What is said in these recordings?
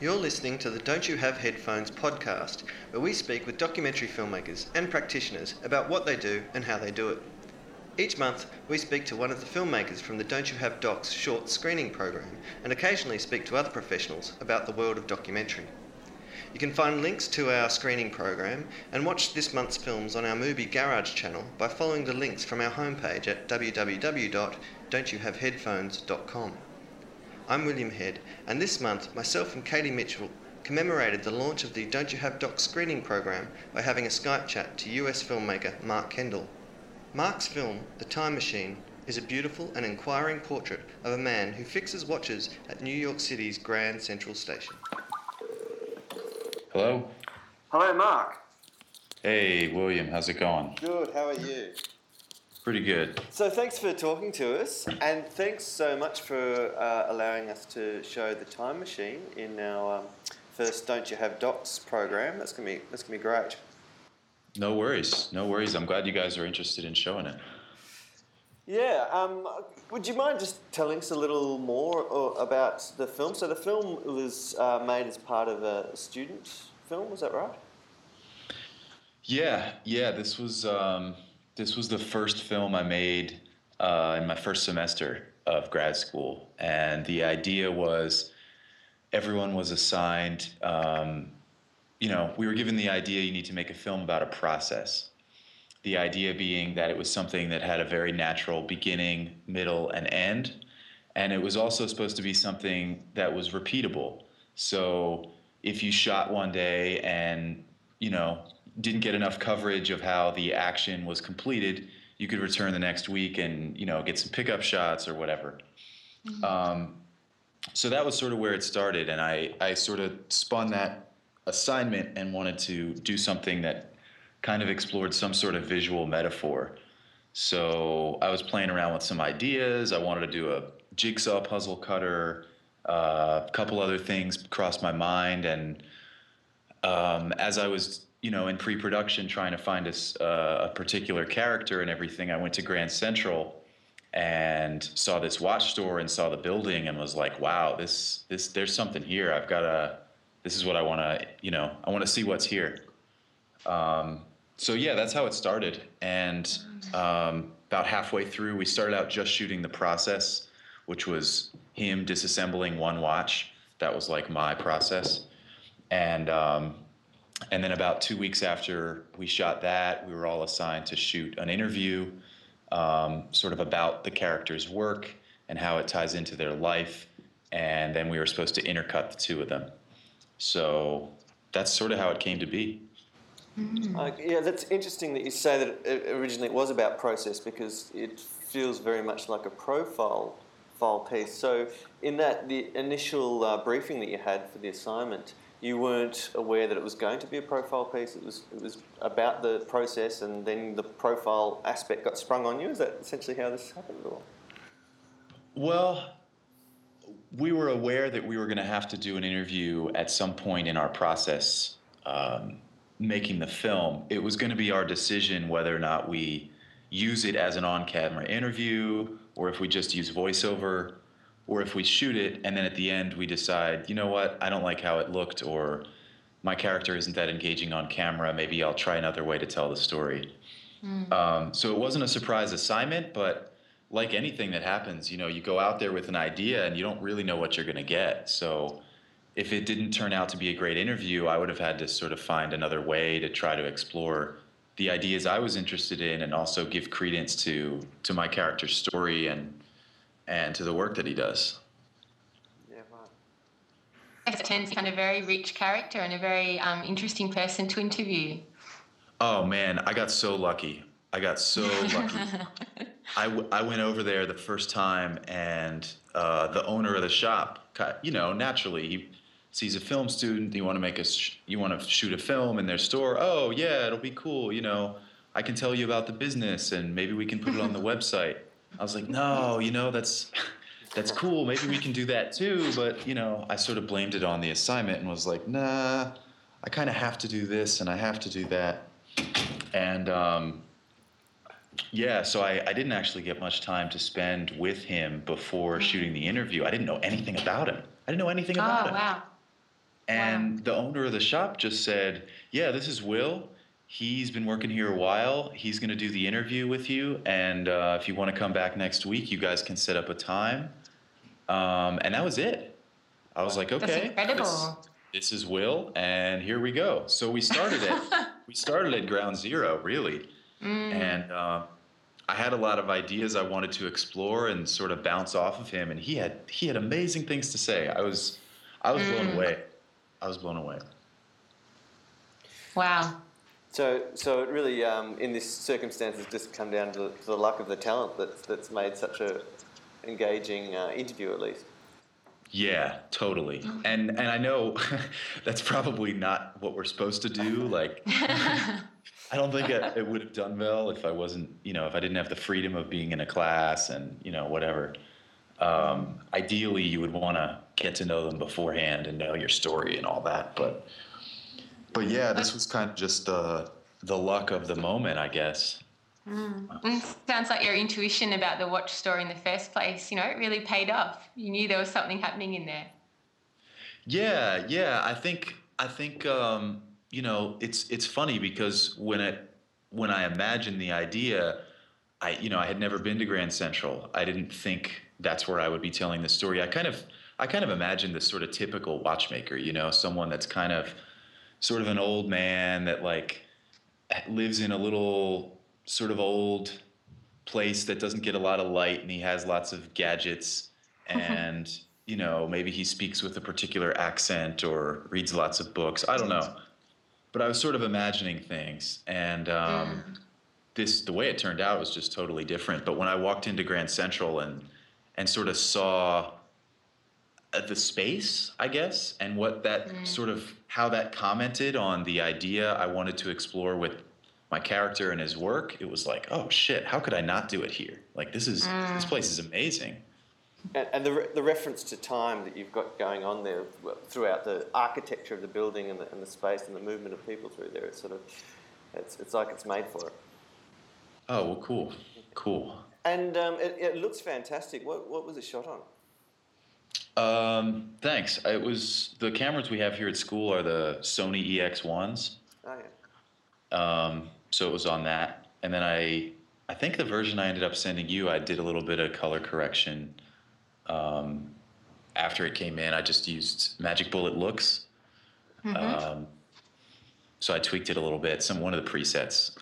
You're listening to the Don't You Have Headphones podcast, where we speak with documentary filmmakers and practitioners about what they do and how they do it. Each month, we speak to one of the filmmakers from the Don't You Have Docs short screening program and occasionally speak to other professionals about the world of documentary. You can find links to our screening program and watch this month's films on our Movie Garage channel by following the links from our homepage at www.don'tyouhaveheadphones.com. I'm William Head, and this month, myself and Katie Mitchell commemorated the launch of the Don't You Have Docs screening program by having a Skype chat to US filmmaker Mark Kendall. Mark's film, The Time Machine, is a beautiful and inquiring portrait of a man who fixes watches at New York City's Grand Central Station. Hello? Hello, Mark. Hey, William, how's it going? Good, how are you? Pretty good. So, thanks for talking to us, and thanks so much for uh, allowing us to show the time machine in our um, first "Don't You Have Docs" program. That's gonna be that's gonna be great. No worries, no worries. I'm glad you guys are interested in showing it. Yeah. Um, would you mind just telling us a little more uh, about the film? So, the film was uh, made as part of a student film. Was that right? Yeah, yeah. This was. Um, this was the first film I made uh, in my first semester of grad school, and the idea was everyone was assigned. Um, you know, we were given the idea you need to make a film about a process. The idea being that it was something that had a very natural beginning, middle, and end, and it was also supposed to be something that was repeatable. So if you shot one day and you know didn't get enough coverage of how the action was completed, you could return the next week and you know get some pickup shots or whatever. Mm-hmm. Um, so that was sort of where it started, and I I sort of spun that assignment and wanted to do something that kind of explored some sort of visual metaphor. So I was playing around with some ideas. I wanted to do a jigsaw puzzle cutter. Uh, a couple other things crossed my mind, and um, as I was you know, in pre-production, trying to find a, uh, a particular character and everything, I went to Grand Central and saw this watch store and saw the building and was like, wow, this this there's something here. I've got to. This is what I want to. You know, I want to see what's here. Um, so yeah, that's how it started. And um, about halfway through, we started out just shooting the process, which was him disassembling one watch. That was like my process, and um, and then about two weeks after we shot that, we were all assigned to shoot an interview, um, sort of about the character's work and how it ties into their life. And then we were supposed to intercut the two of them. So that's sort of how it came to be. Uh, yeah, that's interesting that you say that it, originally it was about process because it feels very much like a profile file piece. So, in that, the initial uh, briefing that you had for the assignment, you weren't aware that it was going to be a profile piece. It was it was about the process, and then the profile aspect got sprung on you. Is that essentially how this happened? Or? Well, we were aware that we were going to have to do an interview at some point in our process um, making the film. It was going to be our decision whether or not we use it as an on-camera interview or if we just use voiceover or if we shoot it and then at the end we decide, you know what, I don't like how it looked, or my character isn't that engaging on camera, maybe I'll try another way to tell the story. Mm. Um, so it wasn't a surprise assignment, but like anything that happens, you know, you go out there with an idea and you don't really know what you're going to get. So if it didn't turn out to be a great interview, I would have had to sort of find another way to try to explore the ideas I was interested in and also give credence to to my character's story and and to the work that he does. Yeah, right. Tends kind of a very rich character and a very um, interesting person to interview. Oh man, I got so lucky. I got so lucky. I, w- I went over there the first time, and uh, the owner of the shop, you know, naturally he sees a film student. You want to make a, sh- you want to shoot a film in their store. Oh yeah, it'll be cool. You know, I can tell you about the business, and maybe we can put it on the website. I was like, no, you know, that's that's cool. Maybe we can do that too. But you know, I sort of blamed it on the assignment and was like, nah, I kind of have to do this and I have to do that. And um, yeah, so I, I didn't actually get much time to spend with him before shooting the interview. I didn't know anything about him. I didn't know anything about oh, him. wow. And Wow. the owner of the shop just said, "Yeah, this is Will. He's been working here a while. He's going to do the interview with you, and uh, if you want to come back next week, you guys can set up a time." Um, and that was it. I was like, "Okay, this, incredible. this is Will, and here we go." So we started it. we started at ground zero, really, Mm. and. Uh, I had a lot of ideas I wanted to explore and sort of bounce off of him, and he had he had amazing things to say. I was I was blown Mm. away. I was blown away. Wow. So, so it really, um, in this circumstance, has just come down to, to the luck of the talent that's that's made such a engaging uh, interview, at least. Yeah, totally. And and I know that's probably not what we're supposed to do. Like, I don't think it, it would have done well if I wasn't, you know, if I didn't have the freedom of being in a class and you know whatever. Um, ideally, you would want to get to know them beforehand and know your story and all that. But but yeah, this was kind of just uh, the luck of the moment, I guess. And it sounds like your intuition about the watch store in the first place, you know, it really paid off. You knew there was something happening in there. Yeah, yeah. I think I think um, you know it's it's funny because when it when I imagined the idea, I you know I had never been to Grand Central. I didn't think that's where I would be telling the story. I kind of I kind of imagined this sort of typical watchmaker, you know, someone that's kind of sort of an old man that like lives in a little sort of old place that doesn't get a lot of light and he has lots of gadgets and you know maybe he speaks with a particular accent or reads lots of books. I don't know. But i was sort of imagining things and um, this the way it turned out was just totally different. But when i walked into grand central and and sort of saw the space i guess and what that sort of how that commented on the idea i wanted to explore with my character and his work it was like oh shit how could i not do it here like this is this place is amazing And, and the, re- the reference to time that you've got going on there throughout the architecture of the building and the, and the space and the movement of people through there, it's sort of, it's, it's like it's made for it. oh well cool cool And um, it, it looks fantastic. What, what was it shot on? Um, thanks it was the cameras we have here at school are the sony ex1s Oh, yeah. Um, so it was on that, and then I, I think the version I ended up sending you, I did a little bit of color correction. Um, after it came in, I just used Magic Bullet looks. Um, so I tweaked it a little bit, some one of the presets.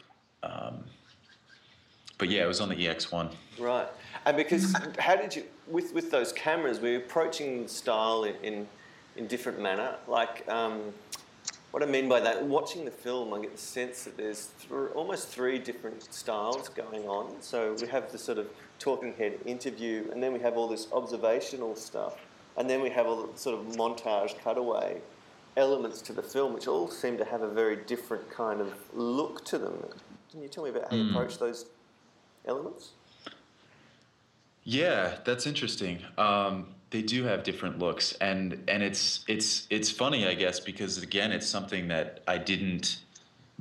But yeah, it was on the EX1. Right. And because, how did you, with, with those cameras, were approaching style in, in, in different manner? Like, um, what I mean by that, watching the film, I get the sense that there's th- almost three different styles going on. So we have the sort of talking head interview, and then we have all this observational stuff, and then we have all the sort of montage cutaway elements to the film, which all seem to have a very different kind of look to them. Can you tell me about how you approach those elements? Yeah, that's interesting. Um, they do have different looks, and and it's it's it's funny, I guess, because again, it's something that I didn't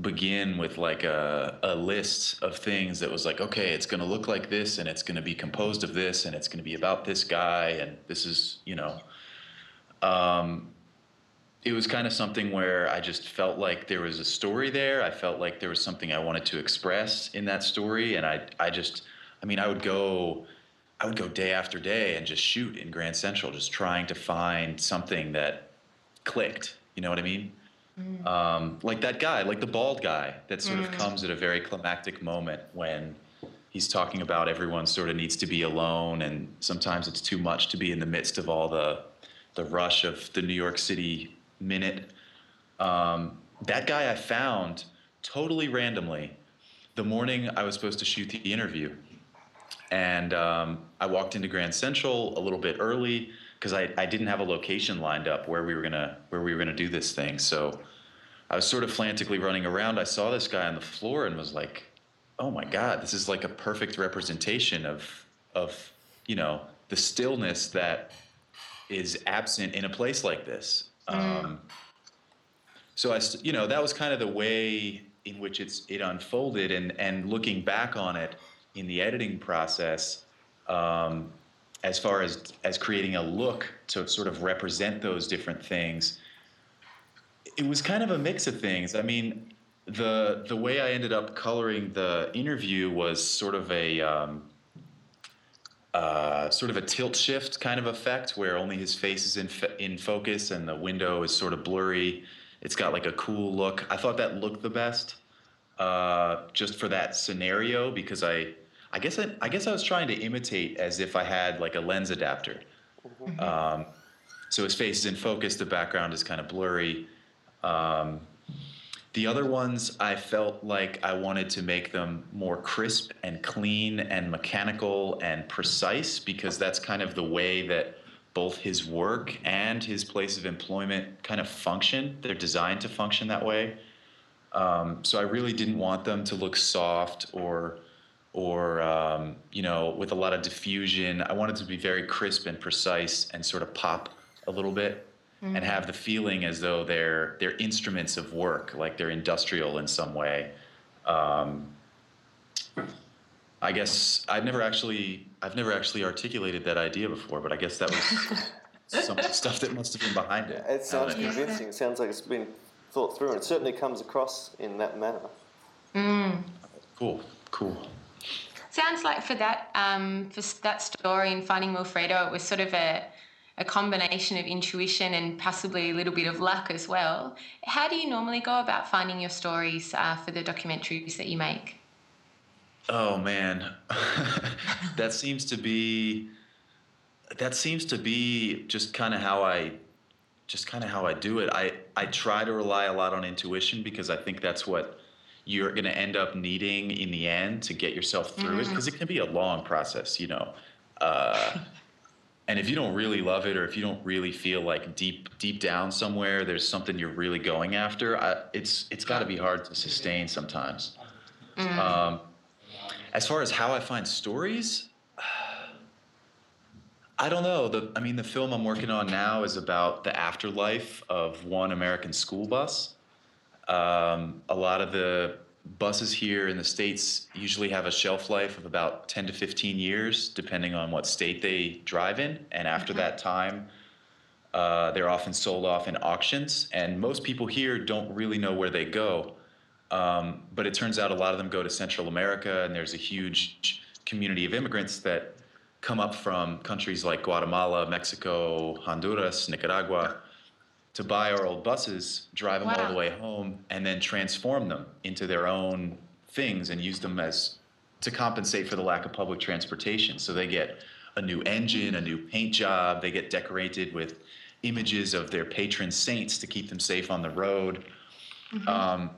begin with like a a list of things that was like, okay, it's going to look like this, and it's going to be composed of this, and it's going to be about this guy, and this is you know. Um, it was kind of something where I just felt like there was a story there. I felt like there was something I wanted to express in that story, and I I just I mean I would go I would go day after day and just shoot in Grand Central, just trying to find something that clicked. You know what I mean? Um, like that guy, like the bald guy, that sort of comes at a very climactic moment when he's talking about everyone sort of needs to be alone, and sometimes it's too much to be in the midst of all the the rush of the New York City minute. Um, that guy I found totally randomly the morning I was supposed to shoot the interview and um, I walked into Grand Central a little bit early because I, I didn't have a location lined up where we were gonna where we were gonna do this thing. So I was sort of frantically running around. I saw this guy on the floor and was like, "Oh my God, this is like a perfect representation of of you know the stillness that is absent in a place like this." Um, so I, you know, that was kind of the way in which it's it unfolded, and and looking back on it in the editing process, um, as far as as creating a look to sort of represent those different things, it was kind of a mix of things. I mean, the the way I ended up coloring the interview was sort of a um, uh, sort of a tilt shift kind of effect, where only his face is in f- in focus and the window is sort of blurry. It's got like a cool look. I thought that looked the best, uh, just for that scenario because I. I guess I, I guess I was trying to imitate as if I had like a lens adapter. Um, so his face is in focus, the background is kind of blurry. Um, the other ones, I felt like I wanted to make them more crisp and clean and mechanical and precise because that's kind of the way that both his work and his place of employment kind of function. They're designed to function that way. Um, so I really didn't want them to look soft or or um, you know with a lot of diffusion. I wanted to be very crisp and precise and sort of pop a little bit and have the feeling as though they're they're instruments of work, like they're industrial in some way. Um, I guess I've never actually I've never actually articulated that idea before, but I guess that was some stuff that must have been behind it. It sounds Now that I- convincing. It sounds like it's been thought through, and it certainly comes across in that manner. Mm. Cool, cool. Sounds like for that um, for that story in Finding Wilfredo, it was sort of a a combination of intuition and possibly a little bit of luck as well. How do you normally go about finding your stories uh, for the documentaries that you make? Oh man, that seems to be that seems to be just kind of how I just kind of how I do it. I I try to rely a lot on intuition because I think that's what you're going to end up needing in the end to get yourself through it because it can be a long process, you know. Uh, and if you don't really love it or if you don't really feel like deep deep down somewhere there's something you're really going after, I, it's it's got to be hard to sustain sometimes. Um, as far as how I find stories, I don't know. The I mean, the film I'm working on now is about the afterlife of one American school bus. Um, a lot of the buses here in the states usually have a shelf life of about 10 to 15 years, depending on what state they drive in. And after that time, uh, they're often sold off in auctions. And most people here don't really know where they go. Um, but it turns out a lot of them go to Central America, and there's a huge community of immigrants that come up from countries like Guatemala, Mexico, Honduras, Nicaragua to buy our old buses, drive them all the way home, and then transform them into their own things and use them as to compensate for the lack of public transportation. So they get a new engine, a new paint job, they get decorated with images of their patron saints to keep them safe on the road. Um,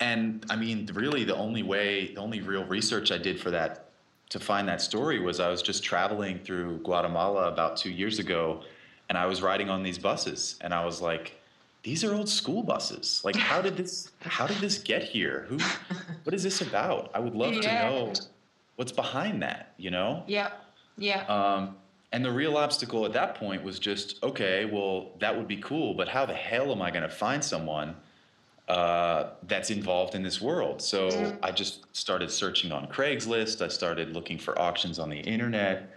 and I mean, really, the only way, the only real research I did for that, to find that story was I was just traveling through Guatemala about two years ago, and I was riding on these buses, and I was like, these are old school buses. Like, how did this, how did this get here? Who, what is this about? I would love Yeah. to know what's behind that. You know? Yeah, yeah. Um, and the real obstacle at that point was just, okay, well, that would be cool, but how the hell am I going to find someone uh, that's involved in this world? So I just started searching on Craigslist. I started looking for auctions on the internet,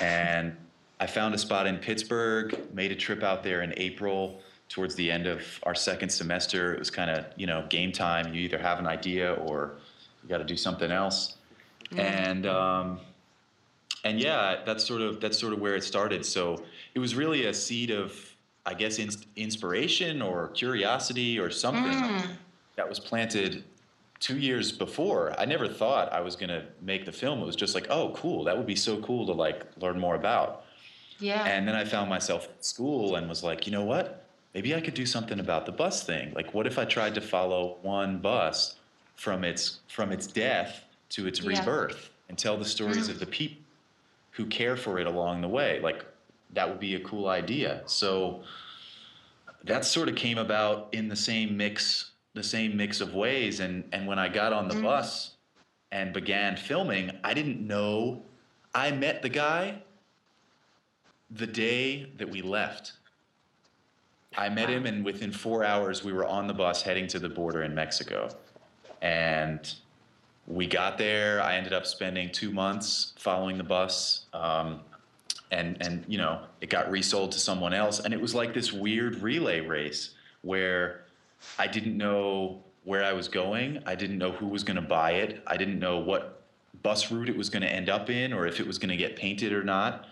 and I found a spot in Pittsburgh. Made a trip out there in April towards the end of our second semester. It was kind of you know game time. You either have an idea or you got to do something else, and. Um, and yeah, that's sort of that's sort of where it started. So it was really a seed of, I guess, ins- inspiration or curiosity or something Mm. that was planted two years before. I never thought I was gonna make the film. It was just like, oh, cool, that would be so cool to like learn more about. Yeah. And then I found myself at school and was like, you know what? Maybe I could do something about the bus thing. Like, what if I tried to follow one bus from its from its death to its Yeah. rebirth and tell the stories mm-hmm. of the people who care for it along the way? Like, that would be a cool idea. So that sort of came about in the same mix, the same mix of ways. And and when I got on the mm. bus and began filming, I didn't know. I met the guy the day that we left. I met him, and within four hours, we were on the bus heading to the border in Mexico. And we got there. I ended up spending two months following the bus. Um, and, and, you know, it got resold to someone else. And it was like this weird relay race where I didn't know where I was going. I didn't know who was going to buy it. I didn't know what bus route it was going to end up in or if it was going to get painted or not.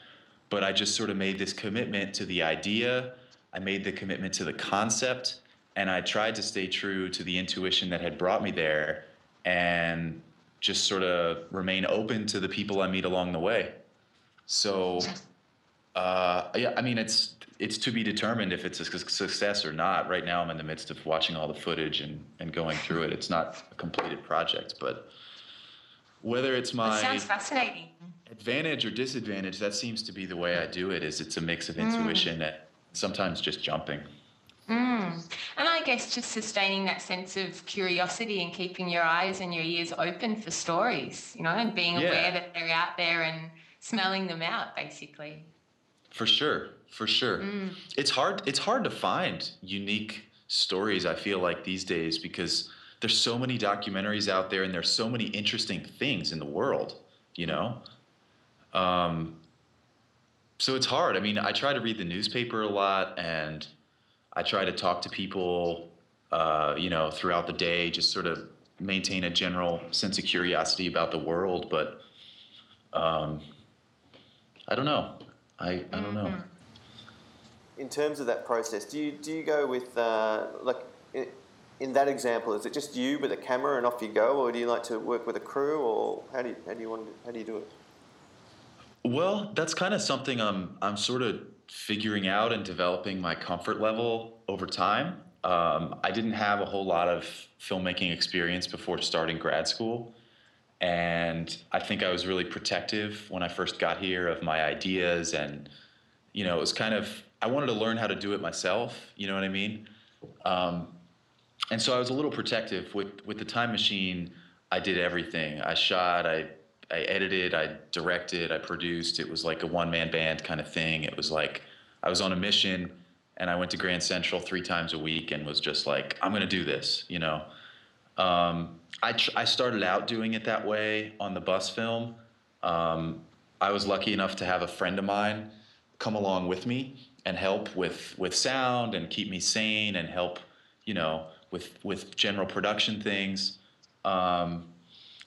But I just sort of made this commitment to the idea. I made the commitment to the concept. And I tried to stay true to the intuition that had brought me there and just sort of remain open to the people I meet along the way. So, uh, yeah, I mean, it's it's to be determined if it's a success or not. Right now, I'm in the midst of watching all the footage and, and going through it. It's not a completed project, but whether it's my sounds fascinating advantage or disadvantage, that seems to be the way I do it. Is it's a mix of intuition mm. and sometimes just jumping. Mm. And I guess just sustaining that sense of curiosity and keeping your eyes and your ears open for stories, you know, and being yeah. aware that they're out there and smelling them out, basically. For sure, for sure. Mm. It's hard. It's hard to find unique stories. I feel like these days because there's so many documentaries out there, and there's so many interesting things in the world. You know. Um, so it's hard. I mean, I try to read the newspaper a lot, and I try to talk to people, uh, you know, throughout the day, just sort of maintain a general sense of curiosity about the world. But um, I don't know. I, I don't know. Mm-hmm. In terms of that process, do you do you go with uh, like in, in that example? Is it just you with a camera and off you go, or do you like to work with a crew, or how do you, how do you want to, how do you do it? Well, that's kind of something I'm I'm sort of figuring out and developing my comfort level over time. Um, I didn't have a whole lot of filmmaking experience before starting grad school. And I think I was really protective when I first got here of my ideas. And, you know, it was kind of, I wanted to learn how to do it myself. You know what I mean? Um, and so I was a little protective. With, with the time machine, I did everything. I shot, I I edited, I directed, I produced. It was like a one man band kind of thing. It was like I was on a mission and I went to Grand Central three times a week and was just like, I'm going to do this, you know. Um, I, tr- I started out doing it that way on the bus film. Um, I was lucky enough to have a friend of mine come along with me and help with, with sound and keep me sane and help, you know, with, with general production things. Um,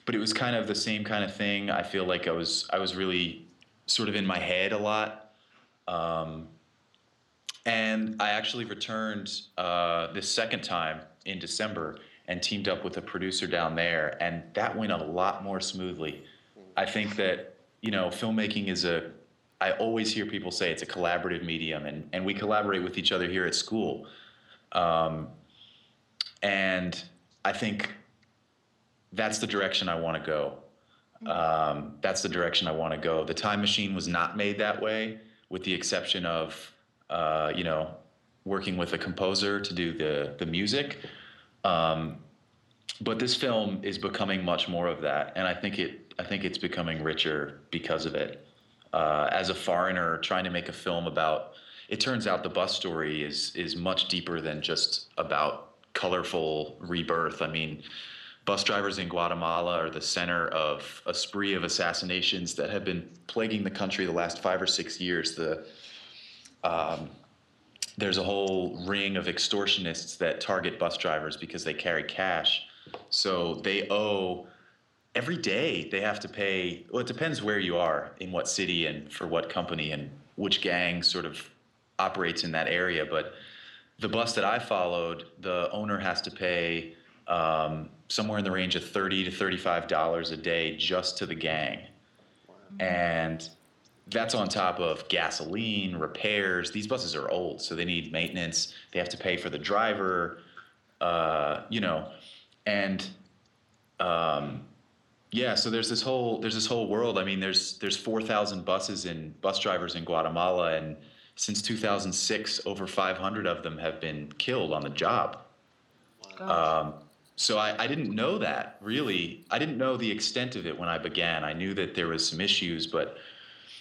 but it was kind of the same kind of thing. I feel like I was I was really sort of in my head a lot. Um, and I actually returned uh, this second time in December and teamed up with a producer down there, and that went a lot more smoothly. I think that you know filmmaking is a I always hear people say it's a collaborative medium, and, and we collaborate with each other here at school. Um, and I think that's the direction I want to go. Um, that's the direction I want to go. The time machine was not made that way, with the exception of, uh, you know, working with a composer to do the the music. Um, but this film is becoming much more of that, and I think it I think it's becoming richer because of it. Uh, as a foreigner trying to make a film about, it turns out the bus story is is much deeper than just about colorful rebirth. I mean Bus drivers in Guatemala are the center of a spree of assassinations that have been plaguing the country the last five or six years. The um, there's a whole ring of extortionists that target bus drivers because they carry cash. So they owe every day they have to pay. Well, it depends where you are, in what city, and for what company, and which gang sort of operates in that area. But the bus that I followed, the owner has to pay um, somewhere in the range of 30 to 35 dollars a day just to the gang. Wow. and that's on top of gasoline repairs. These buses are old so they need maintenance. They have to pay for the driver uh, you know. And um, yeah so there's this whole there's this whole world. I mean there's there's 4000 buses and bus drivers in guatemala and since 2006 over 500 of them have been killed on the job. Um, so I, I didn't know that really. I didn't know the extent of it when I began. I knew that there was some issues, but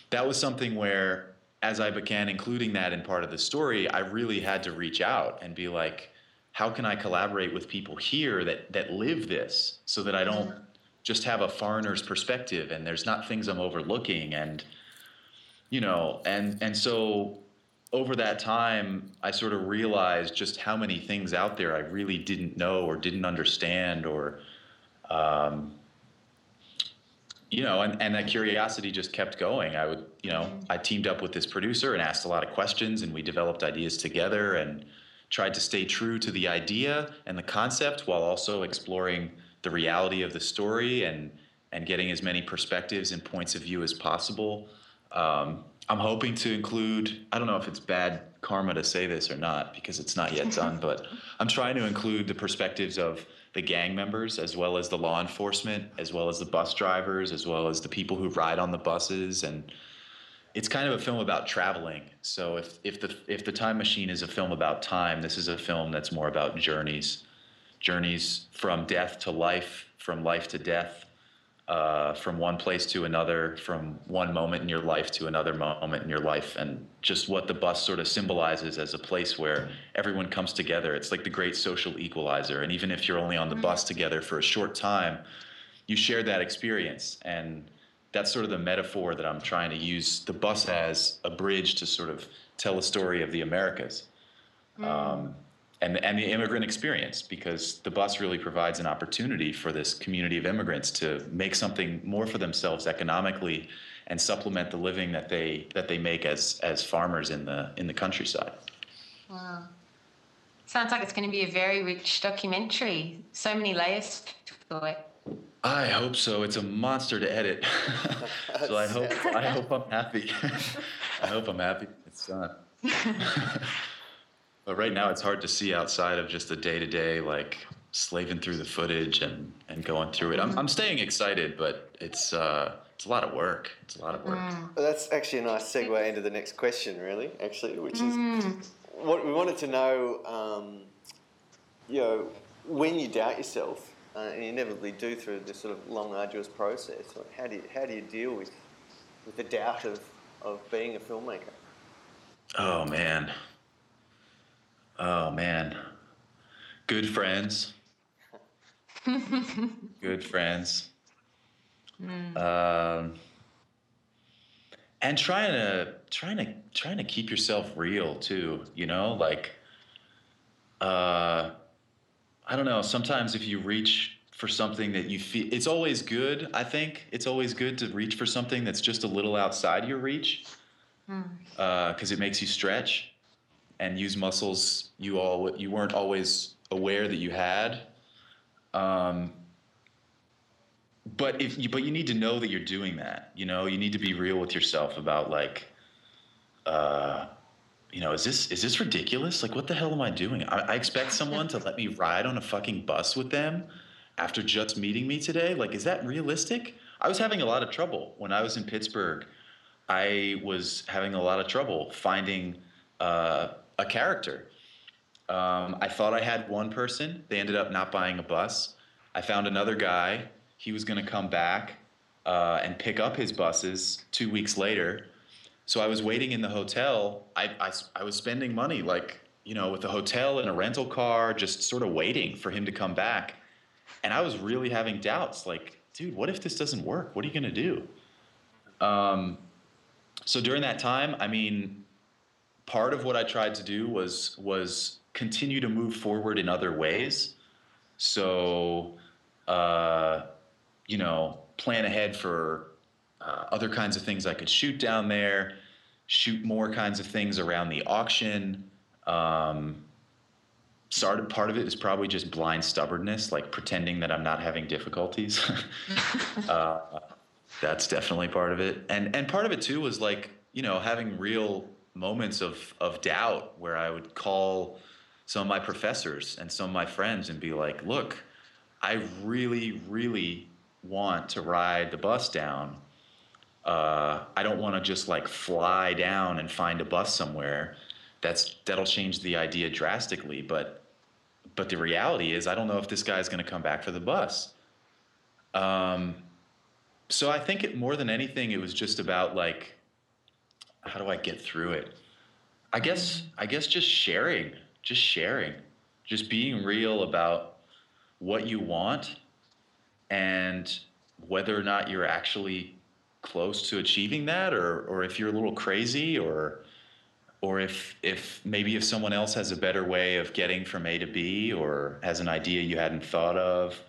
that was something where, as I began including that in part of the story, I really had to reach out and be like, how can I collaborate with people here that that live this, so that I don't just have a foreigner's perspective and there's not things I'm overlooking and you know and and so over that time, I sort of realized just how many things out there I really didn't know or didn't understand, or, um, you know, and, and that curiosity just kept going. I would, you know, I teamed up with this producer and asked a lot of questions, and we developed ideas together and tried to stay true to the idea and the concept while also exploring the reality of the story and and getting as many perspectives and points of view as possible. Um, I'm hoping to include, I don't know if it's bad karma to say this or not because it's not yet done, but I'm trying to include the perspectives of the gang members as well as the law enforcement, as well as the bus drivers, as well as the people who ride on the buses. And it's kind of a film about traveling. So if, if the if the time machine is a film about time, this is a film that's more about journeys. Journeys from death to life, from life to death, uh, from one place to another, from one moment in your life to another moment in your life, and just what the bus sort of symbolizes as a place where everyone comes together. It's like the great social equalizer. And even if you're only on the bus together for a short time, you share that experience. And that's sort of the metaphor that I'm trying to use the bus as a bridge to sort of tell a story of the Americas. Um, and, and the immigrant experience because the bus really provides an opportunity for this community of immigrants to make something more for themselves economically and supplement the living that they that they make as as farmers in the in the countryside. Wow. Sounds like it's going to be a very rich documentary. So many layers to it. I hope so. It's a monster to edit, so I hope I hope I'm happy. I hope I'm happy. It's done. Uh, but right now, it's hard to see outside of just the day to day, like slaving through the footage and and going through it. I'm I'm staying excited, but it's uh it's a lot of work. It's a lot of work. Well, that's actually a nice segue into the next question, really, actually, which is what we wanted to know, um, you know, when you doubt yourself, uh, and you inevitably do through this sort of long, arduous process, like how do you, how do you deal with, with the doubt of, of being a filmmaker? Oh man. Oh man. Good friends. Good friends. Um, and trying to trying to trying to keep yourself real too, you know, like uh I don't know, sometimes if you reach for something that you feel it's always good, I think. It's always good to reach for something that's just a little outside your reach. because it makes you stretch and use muscles you all you weren't always aware that you had. Um, but if you, but you need to know that you're doing that. You know, you need to be real with yourself about like, uh, you know, is this is this ridiculous? Like, what the hell am I doing? I, I expect someone to let me ride on a fucking bus with them after just meeting me today. Like, is that realistic? I was having a lot of trouble when I was in Pittsburgh. I was having a lot of trouble finding uh, a character. Um, I thought I had one person. They ended up not buying a bus. I found another guy. He was going to come back uh, and pick up his buses two weeks later. So I was waiting in the hotel. I, I, I was spending money, like, you know, with the hotel and a rental car, just sort of waiting for him to come back. And I was really having doubts like, dude, what if this doesn't work? What are you going to do? Um, so during that time, I mean, part of what I tried to do was was continue to move forward in other ways. So, uh, you know, plan ahead for uh, other kinds of things I could shoot down there, shoot more kinds of things around the auction. Um, started part of it is probably just blind stubbornness, like pretending that I'm not having difficulties. uh, that's definitely part of it, and and part of it too was like you know having real moments of of doubt where I would call some of my professors and some of my friends and be like, look, I really really want to ride the bus down. Uh, I don't want to just like fly down and find a bus somewhere. That's that'll change the idea drastically, but but the reality is I don't know if this guy's going to come back for the bus. Um, so I think it more than anything, it was just about like, how do I get through it? I guess I guess just sharing, just sharing, just being real about what you want and whether or not you're actually close to achieving that or or if you're a little crazy or or if if maybe if someone else has a better way of getting from A to B or has an idea you hadn't thought of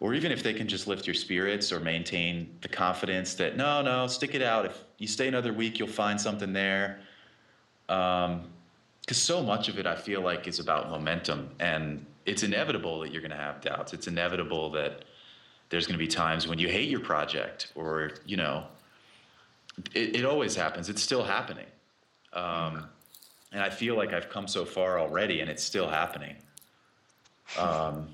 or even if they can just lift your spirits or maintain the confidence that no no stick it out. If you stay another week you'll find something there. Um because so much of it i feel like is about momentum and it's inevitable that you're going to have doubts. It's inevitable that there's going to be times when you hate your project or you know it, it always happens. It's still happening. Um, and i feel like i've come so far already and it's still happening. Um,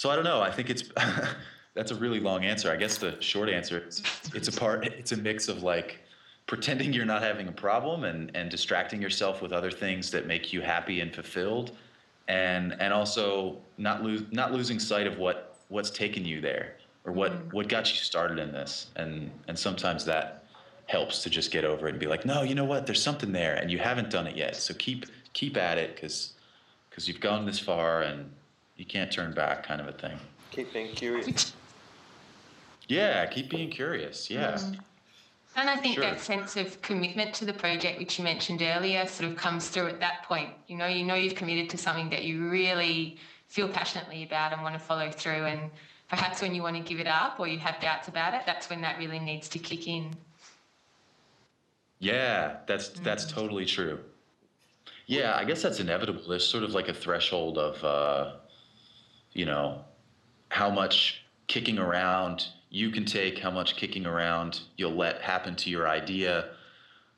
so I don't know. I think it's that's a really long answer. I guess the short answer is it's a part. It's a mix of like pretending you're not having a problem and and distracting yourself with other things that make you happy and fulfilled, and and also not lose not losing sight of what what's taken you there or what mm. what got you started in this. And and sometimes that helps to just get over it and be like, no, you know what? There's something there, and you haven't done it yet. So keep keep at it because because you've gone this far and you can't turn back kind of a thing. Keep being curious. Yeah, keep being curious. Yeah. Mm. And I think sure. that sense of commitment to the project, which you mentioned earlier, sort of comes through at that point. You know, you know you've committed to something that you really feel passionately about and want to follow through. And perhaps when you want to give it up or you have doubts about it, that's when that really needs to kick in. Yeah, that's mm. that's totally true. Yeah, I guess that's inevitable. There's sort of like a threshold of uh, you know, how much kicking around you can take, how much kicking around you'll let happen to your idea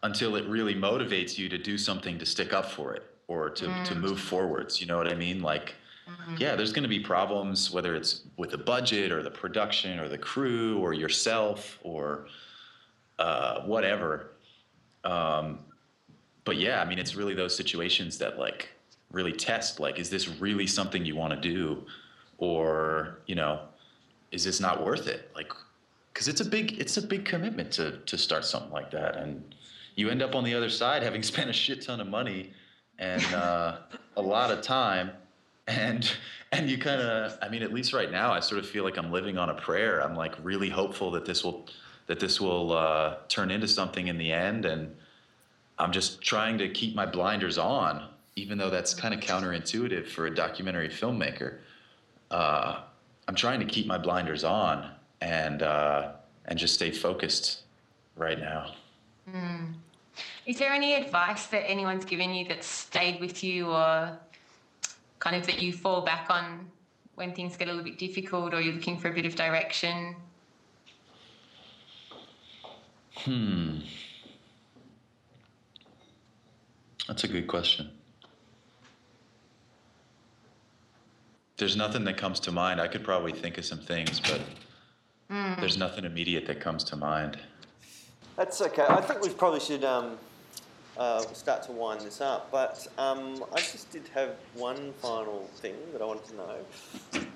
until it really motivates you to do something to stick up for it or to, mm. to move forwards. You know what I mean? Like, mm-hmm. yeah, there's going to be problems, whether it's with the budget or the production or the crew or yourself or uh, whatever. Um, but yeah, I mean, it's really those situations that like really test, like, is this really something you want to do? Or you know is this not worth it? Like because it's a big it's a big commitment to to start something like that. And you end up on the other side having spent a shit ton of money and uh, a lot of time. And and you kind of i mean at least right now i sort of feel like i'm living on a prayer. I'm like really hopeful that this will that this will uh, turn into something in the end. And i'm just trying to keep my blinders on even though that's kind of counterintuitive for a documentary filmmaker uh, I'm trying to keep my blinders on and uh, and just stay focused right now. Mm. Is there any advice that anyone's given you that stayed with you, or kind of that you fall back on when things get a little bit difficult, or you're looking for a bit of direction? Hmm. That's a good question. There's nothing that comes to mind. I could probably think of some things, but mm. there's nothing immediate that comes to mind. That's okay. I think we probably should um, uh, start to wind this up. But um, I just did have one final thing that I wanted to know.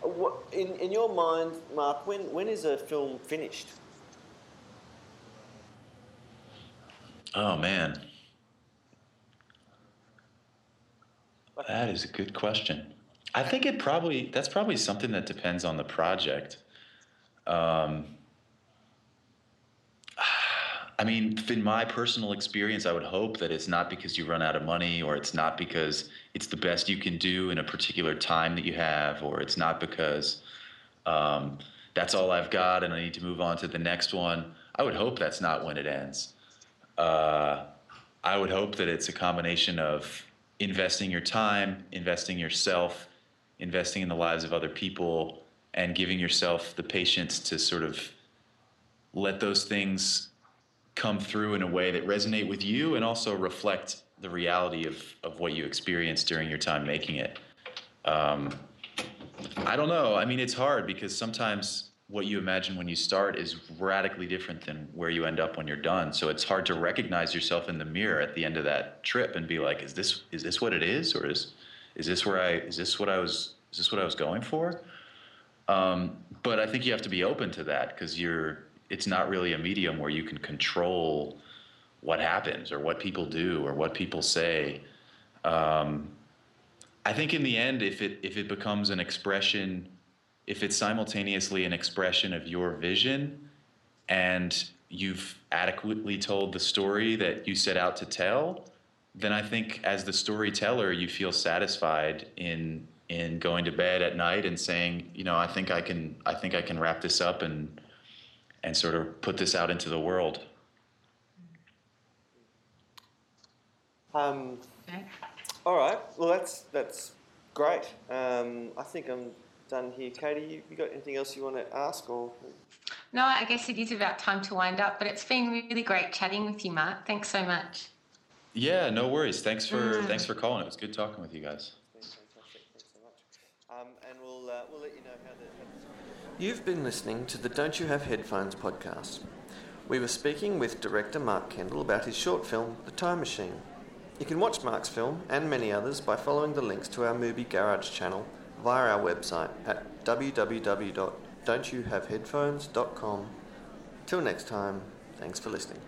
What, in, in your mind, Mark, when, when is a film finished? Oh, man. That is a good question. I think it probably that's probably something that depends on the project. Um, I mean, in my personal experience, I would hope that it's not because you run out of money, or it's not because it's the best you can do in a particular time that you have, or it's not because um, that's all I've got and I need to move on to the next one. I would hope that's not when it ends. Uh, I would hope that it's a combination of investing your time, investing yourself, investing in the lives of other people and giving yourself the patience to sort of let those things come through in a way that resonate with you and also reflect the reality of, of what you experienced during your time making it. Um, I don't know. I mean, it's hard because sometimes what you imagine when you start is radically different than where you end up when you're done. So it's hard to recognize yourself in the mirror at the end of that trip and be like, is this is this what it is, or is is this where I is this what I was is this what I was going for? Um, but I think you have to be open to that because you're it's not really a medium where you can control what happens or what people do or what people say. Um, I think in the end, if it if it becomes an expression, if it's simultaneously an expression of your vision, and you've adequately told the story that you set out to tell, then I think as the storyteller, you feel satisfied in in going to bed at night and saying, you know, I think I can I think I can wrap this up and and sort of put this out into the world. Um, Okay. all right. Well, that's that's great. Um, I think I'm done here. Katie, you, you got anything else you want to ask or? No, I guess it is about time to wind up, but it's been really great chatting with you, Mark. Thanks so much. Yeah, no worries. Thanks for Mm. thanks for calling. It was good talking with you guys. It's been fantastic. Thanks so much. Um, and we'll, uh, we'll let you know how the. You've been listening to the Don't You Have Headphones podcast. We were speaking with director Mark Kendall about his short film, The Time Machine. You can watch Mark's film and many others by following the links to our Movie Garage channel via our website at www.don'tyouhaveheadphones.com. Till next time, thanks for listening.